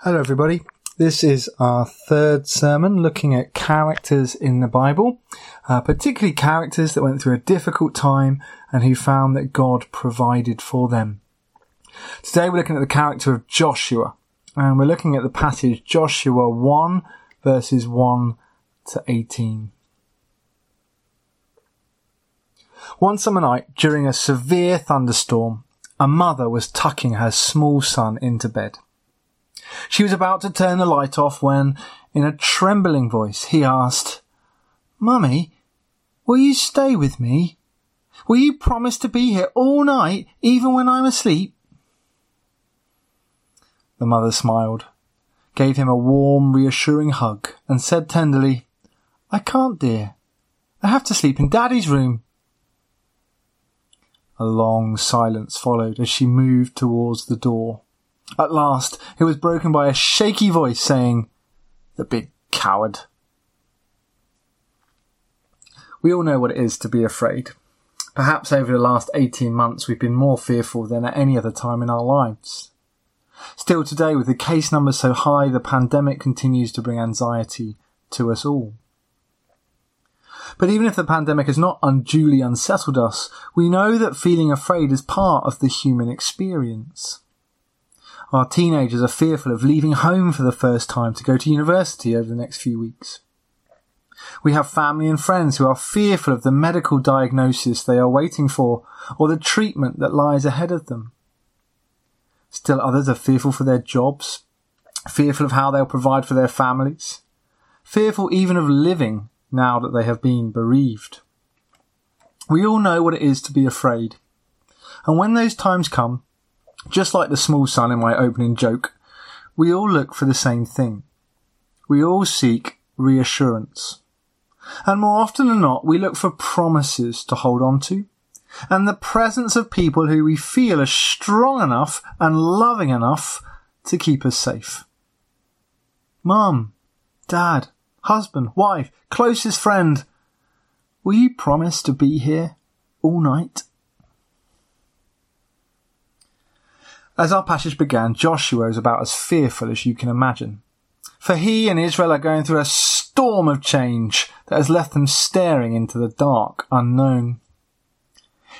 Hello, everybody. This is our third sermon looking at characters in the Bible, uh, particularly characters that went through a difficult time and who found that God provided for them. Today we're looking at the character of Joshua, and we're looking at the passage Joshua 1 verses 1 to 18. One summer night, during a severe thunderstorm, a mother was tucking her small son into bed. She was about to turn the light off when, in a trembling voice, he asked, Mummy, will you stay with me? Will you promise to be here all night, even when I'm asleep? The mother smiled, gave him a warm, reassuring hug, and said tenderly, I can't, dear. I have to sleep in Daddy's room. A long silence followed as she moved towards the door. At last, it was broken by a shaky voice saying, The big coward. We all know what it is to be afraid. Perhaps over the last 18 months we've been more fearful than at any other time in our lives. Still today, with the case numbers so high, the pandemic continues to bring anxiety to us all. But even if the pandemic has not unduly unsettled us, we know that feeling afraid is part of the human experience. Our teenagers are fearful of leaving home for the first time to go to university over the next few weeks. We have family and friends who are fearful of the medical diagnosis they are waiting for or the treatment that lies ahead of them. Still others are fearful for their jobs, fearful of how they'll provide for their families, fearful even of living now that they have been bereaved. We all know what it is to be afraid. And when those times come, just like the small son in my opening joke, we all look for the same thing. We all seek reassurance. And more often than not, we look for promises to hold on to and the presence of people who we feel are strong enough and loving enough to keep us safe. Mum, dad, husband, wife, closest friend, will you promise to be here all night? As our passage began, Joshua is about as fearful as you can imagine. For he and Israel are going through a storm of change that has left them staring into the dark unknown.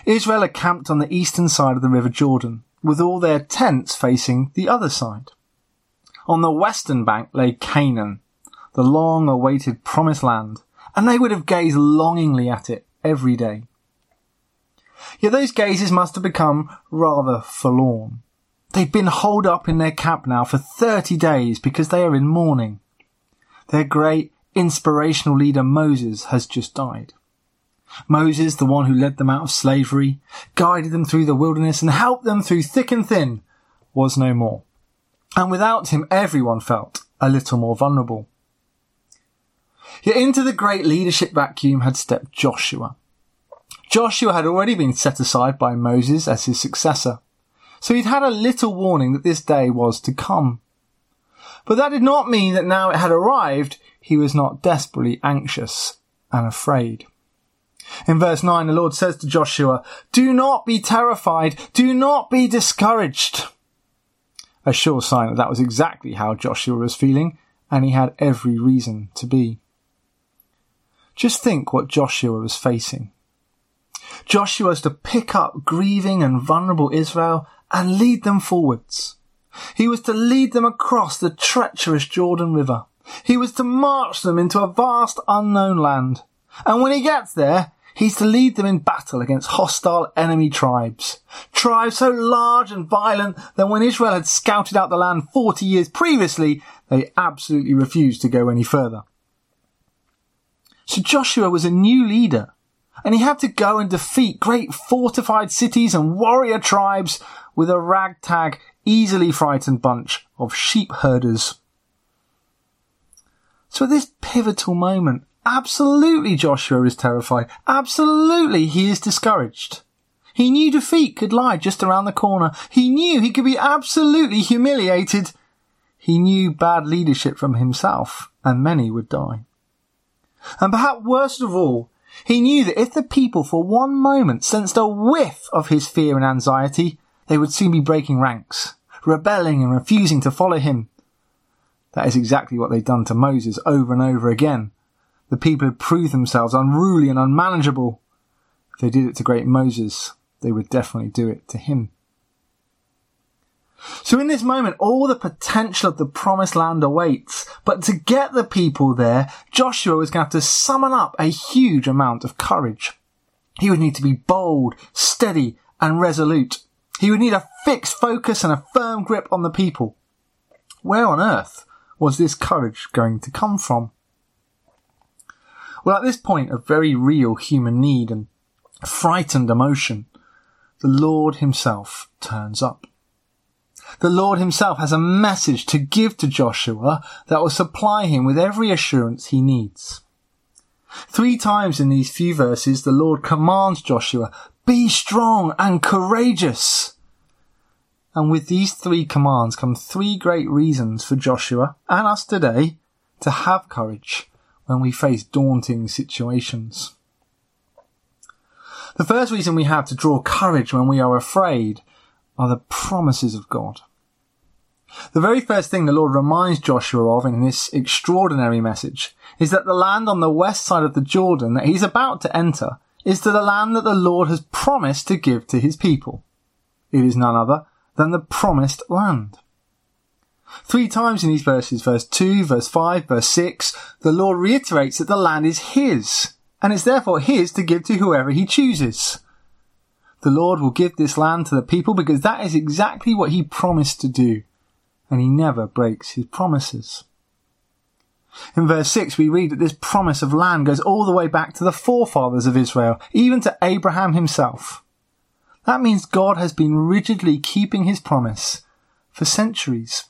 Israel are camped on the eastern side of the River Jordan, with all their tents facing the other side. On the western bank lay Canaan, the long awaited promised land, and they would have gazed longingly at it every day. Yet those gazes must have become rather forlorn. They've been holed up in their camp now for 30 days because they are in mourning. Their great inspirational leader Moses has just died. Moses, the one who led them out of slavery, guided them through the wilderness and helped them through thick and thin, was no more. And without him, everyone felt a little more vulnerable. Yet into the great leadership vacuum had stepped Joshua. Joshua had already been set aside by Moses as his successor. So he'd had a little warning that this day was to come. But that did not mean that now it had arrived, he was not desperately anxious and afraid. In verse 9, the Lord says to Joshua, Do not be terrified, do not be discouraged. A sure sign that that was exactly how Joshua was feeling, and he had every reason to be. Just think what Joshua was facing. Joshua was to pick up grieving and vulnerable Israel and lead them forwards. He was to lead them across the treacherous Jordan River. He was to march them into a vast unknown land. And when he gets there, he's to lead them in battle against hostile enemy tribes. Tribes so large and violent that when Israel had scouted out the land 40 years previously, they absolutely refused to go any further. So Joshua was a new leader, and he had to go and defeat great fortified cities and warrior tribes with a ragtag, easily frightened bunch of sheep herders. So at this pivotal moment, absolutely Joshua is terrified. Absolutely he is discouraged. He knew defeat could lie just around the corner. He knew he could be absolutely humiliated. He knew bad leadership from himself, and many would die. And perhaps worst of all, he knew that if the people for one moment sensed a whiff of his fear and anxiety, they would soon be breaking ranks, rebelling and refusing to follow him. That is exactly what they'd done to Moses over and over again. The people had proved themselves unruly and unmanageable. If they did it to great Moses, they would definitely do it to him. So in this moment, all the potential of the promised land awaits. But to get the people there, Joshua was going to have to summon up a huge amount of courage. He would need to be bold, steady, and resolute. He would need a fixed focus and a firm grip on the people. Where on earth was this courage going to come from? Well, at this point of very real human need and frightened emotion, the Lord himself turns up. The Lord himself has a message to give to Joshua that will supply him with every assurance he needs. Three times in these few verses, the Lord commands Joshua, be strong and courageous. And with these three commands come three great reasons for Joshua and us today to have courage when we face daunting situations. The first reason we have to draw courage when we are afraid are the promises of God. The very first thing the Lord reminds Joshua of in this extraordinary message is that the land on the west side of the Jordan that he's about to enter is to the land that the Lord has promised to give to his people. It is none other than the promised land. Three times in these verses, verse 2, verse 5, verse 6, the Lord reiterates that the land is his, and is therefore his to give to whoever he chooses. The Lord will give this land to the people because that is exactly what he promised to do, and he never breaks his promises. In verse 6, we read that this promise of land goes all the way back to the forefathers of Israel, even to Abraham himself. That means God has been rigidly keeping his promise for centuries.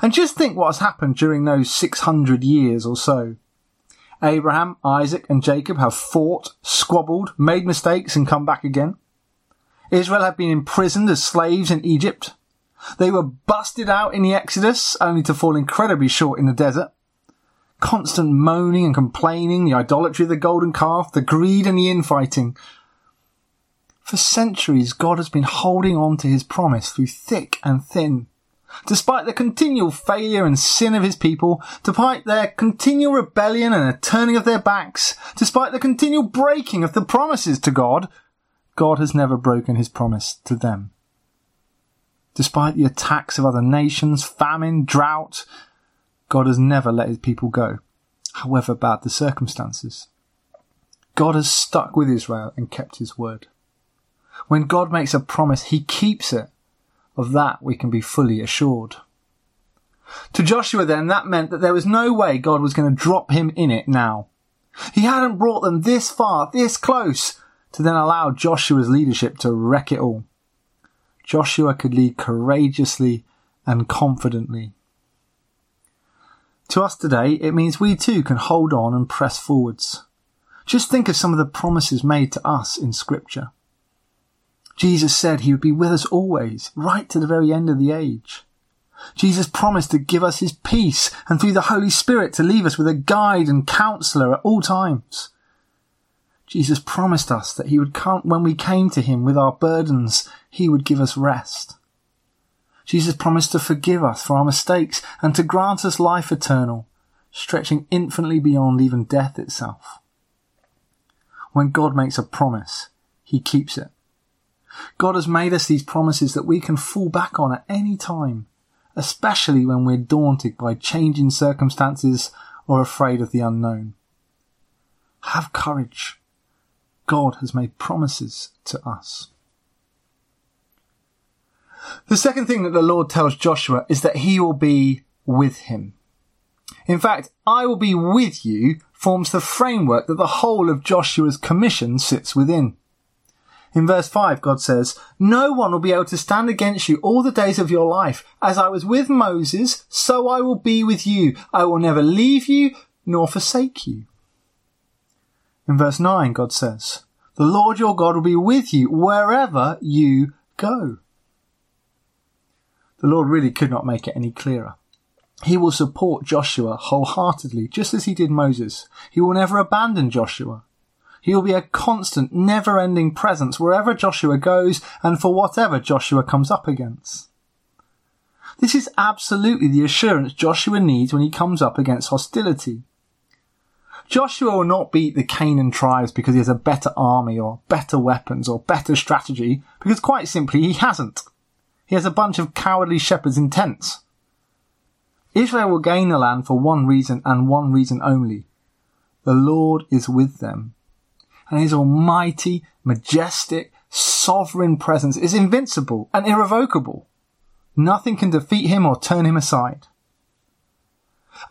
And just think what has happened during those 600 years or so. Abraham, Isaac, and Jacob have fought, squabbled, made mistakes, and come back again. Israel have been imprisoned as slaves in Egypt. They were busted out in the Exodus, only to fall incredibly short in the desert. Constant moaning and complaining, the idolatry of the golden calf, the greed and the infighting. For centuries, God has been holding on to his promise through thick and thin. Despite the continual failure and sin of his people, despite their continual rebellion and a turning of their backs, despite the continual breaking of the promises to God, God has never broken his promise to them. Despite the attacks of other nations, famine, drought, God has never let his people go, however bad the circumstances. God has stuck with Israel and kept his word. When God makes a promise, he keeps it. Of that we can be fully assured. To Joshua then, that meant that there was no way God was going to drop him in it now. He hadn't brought them this far, this close, to then allow Joshua's leadership to wreck it all. Joshua could lead courageously and confidently. To us today, it means we too can hold on and press forwards. Just think of some of the promises made to us in scripture. Jesus said he would be with us always, right to the very end of the age. Jesus promised to give us his peace and through the Holy Spirit to leave us with a guide and counselor at all times. Jesus promised us that he would come when we came to him with our burdens, he would give us rest. Jesus promised to forgive us for our mistakes and to grant us life eternal, stretching infinitely beyond even death itself. When God makes a promise, he keeps it. God has made us these promises that we can fall back on at any time, especially when we're daunted by changing circumstances or afraid of the unknown. Have courage. God has made promises to us. The second thing that the Lord tells Joshua is that he will be with him. In fact, I will be with you forms the framework that the whole of Joshua's commission sits within. In verse 5, God says, No one will be able to stand against you all the days of your life. As I was with Moses, so I will be with you. I will never leave you nor forsake you. In verse 9, God says, The Lord your God will be with you wherever you go. The Lord really could not make it any clearer. He will support Joshua wholeheartedly, just as he did Moses. He will never abandon Joshua. He will be a constant, never-ending presence wherever Joshua goes and for whatever Joshua comes up against. This is absolutely the assurance Joshua needs when he comes up against hostility. Joshua will not beat the Canaan tribes because he has a better army or better weapons or better strategy, because quite simply he hasn't. He has a bunch of cowardly shepherds in tents. Israel will gain the land for one reason and one reason only. The Lord is with them. And his almighty, majestic, sovereign presence is invincible and irrevocable. Nothing can defeat him or turn him aside.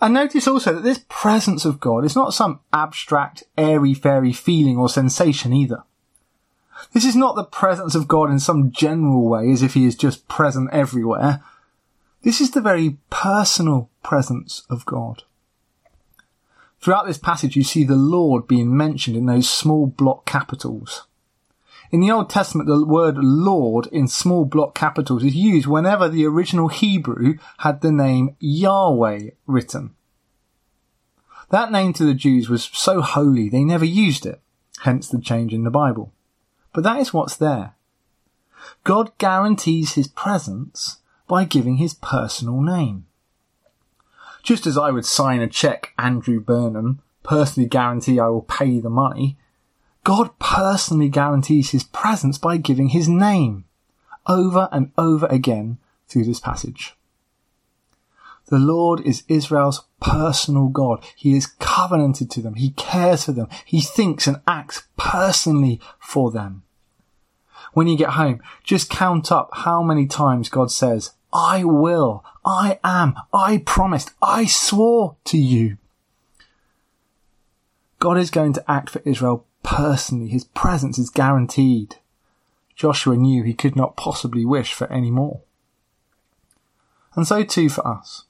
And notice also that this presence of God is not some abstract, airy fairy feeling or sensation either. This is not the presence of God in some general way as if he is just present everywhere. This is the very personal presence of God. Throughout this passage you see the Lord being mentioned in those small block capitals. In the Old Testament, the word Lord in small block capitals is used whenever the original Hebrew had the name Yahweh written. That name to the Jews was so holy they never used it, hence the change in the Bible. But that is what's there. God guarantees his presence by giving his personal name. Just as I would sign a check, Andrew Burnham, personally guarantee I will pay the money, God personally guarantees his presence by giving his name over and over again through this passage. The Lord is Israel's personal God. He is covenanted to them. He cares for them. He thinks and acts personally for them. When you get home, just count up how many times God says, I will, I am, I promised, I swore to you. God is going to act for Israel personally. His presence is guaranteed. Joshua knew he could not possibly wish for any more. And so too for us.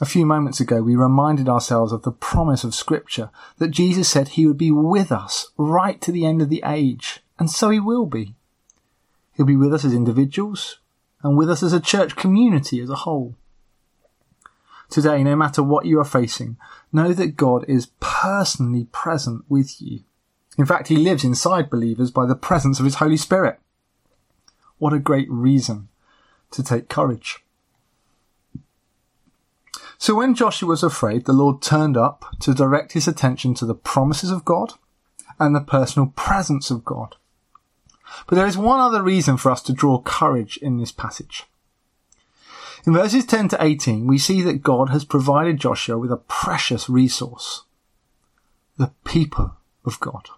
A few moments ago, we reminded ourselves of the promise of Scripture that Jesus said he would be with us right to the end of the age, and so he will be. He'll be with us as individuals and with us as a church community as a whole. Today, no matter what you are facing, know that God is personally present with you. In fact, he lives inside believers by the presence of his Holy Spirit. What a great reason to take courage. So when Joshua was afraid, the Lord turned up to direct his attention to the promises of God and the personal presence of God. But there is one other reason for us to draw courage in this passage. In verses 10 to 18, we see that God has provided Joshua with a precious resource. The people of God.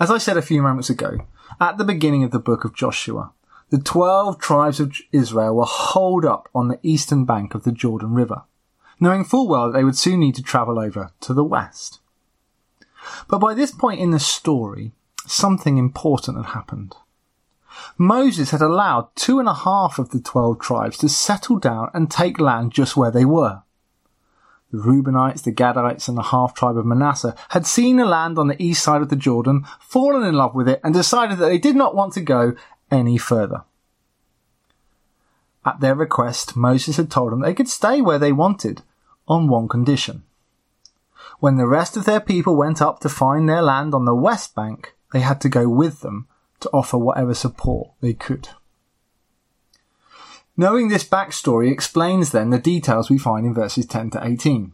As I said a few moments ago, at the beginning of the book of Joshua, the twelve tribes of Israel were holed up on the eastern bank of the Jordan River, knowing full well that they would soon need to travel over to the west. But by this point in the story, something important had happened. Moses had allowed two and a half of the twelve tribes to settle down and take land just where they were. The Reubenites, the Gadites, and the half tribe of Manasseh had seen the land on the east side of the Jordan, fallen in love with it, and decided that they did not want to go any further. At their request, Moses had told them they could stay where they wanted, on one condition. When the rest of their people went up to find their land on the west bank, they had to go with them to offer whatever support they could. Knowing this backstory explains then the details we find in verses 10 to 18.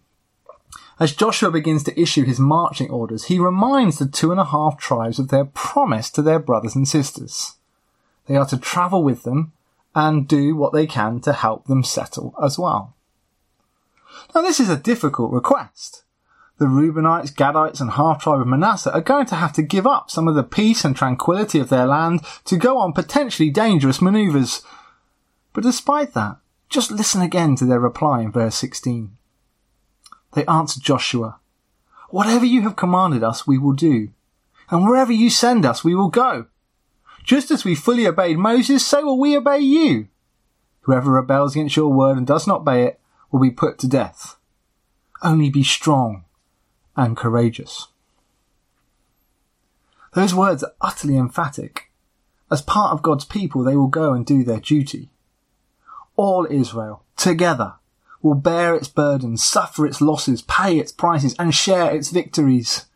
As Joshua begins to issue his marching orders, he reminds the two and a half tribes of their promise to their brothers and sisters. They are to travel with them and do what they can to help them settle as well. Now this is a difficult request. The Reubenites, Gadites and half tribe of Manasseh are going to have to give up some of the peace and tranquility of their land to go on potentially dangerous maneuvers but despite that, just listen again to their reply in verse 16. They answered Joshua, Whatever you have commanded us, we will do, and wherever you send us, we will go. Just as we fully obeyed Moses, so will we obey you. Whoever rebels against your word and does not obey it will be put to death. Only be strong and courageous. Those words are utterly emphatic. As part of God's people, they will go and do their duty all Israel, together, will bear its burdens, suffer its losses, pay its prices, and share its victories.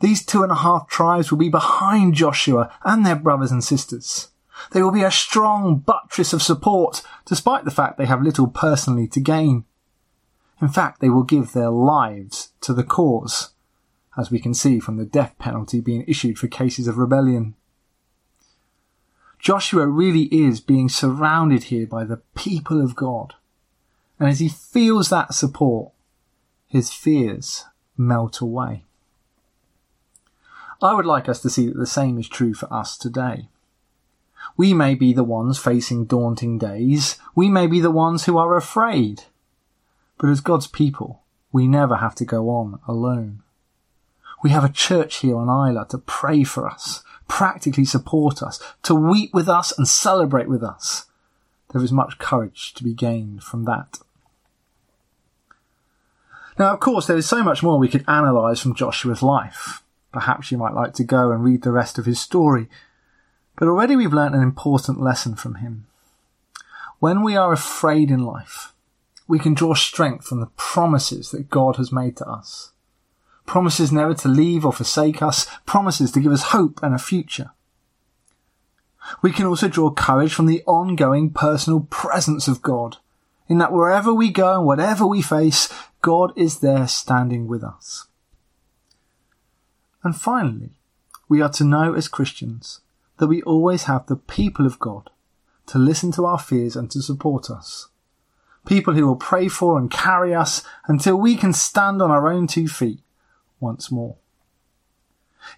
These two and a half tribes will be behind Joshua and their brothers and sisters. They will be a strong buttress of support, despite the fact they have little personally to gain. In fact, they will give their lives to the cause, as we can see from the death penalty being issued for cases of rebellion. Joshua really is being surrounded here by the people of God. And as he feels that support, his fears melt away. I would like us to see that the same is true for us today. We may be the ones facing daunting days. We may be the ones who are afraid. But as God's people, we never have to go on alone. We have a church here on Islay to pray for us, practically support us, to weep with us and celebrate with us. There is much courage to be gained from that. Now, of course, there is so much more we could analyse from Joshua's life. Perhaps you might like to go and read the rest of his story. But already we've learnt an important lesson from him. When we are afraid in life, we can draw strength from the promises that God has made to us promises never to leave or forsake us, promises to give us hope and a future. We can also draw courage from the ongoing personal presence of God, in that wherever we go and whatever we face, God is there standing with us. And finally, we are to know as Christians that we always have the people of God to listen to our fears and to support us. People who will pray for and carry us until we can stand on our own two feet once more.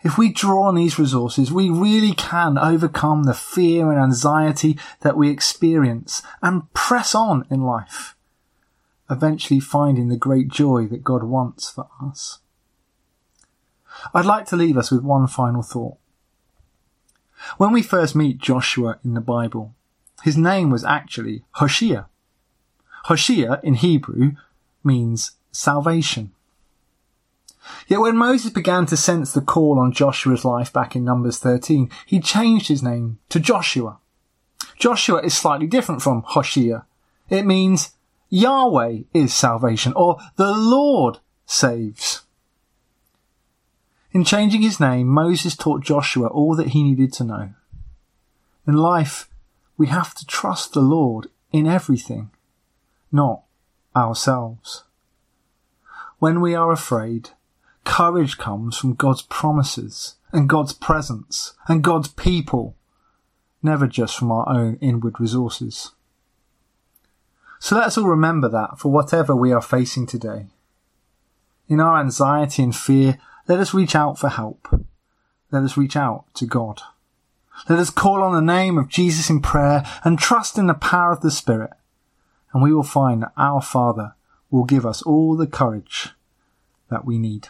If we draw on these resources, we really can overcome the fear and anxiety that we experience and press on in life, eventually finding the great joy that God wants for us. I'd like to leave us with one final thought. When we first meet Joshua in the Bible, his name was actually Hoshea. Hoshea in Hebrew means salvation. Yet when Moses began to sense the call on Joshua's life back in Numbers 13, he changed his name to Joshua. Joshua is slightly different from Hoshea. It means Yahweh is salvation or the Lord saves. In changing his name, Moses taught Joshua all that he needed to know. In life, we have to trust the Lord in everything, not ourselves. When we are afraid, Courage comes from God's promises and God's presence and God's people, never just from our own inward resources. So let us all remember that for whatever we are facing today. In our anxiety and fear, let us reach out for help. Let us reach out to God. Let us call on the name of Jesus in prayer and trust in the power of the Spirit. And we will find that our Father will give us all the courage that we need.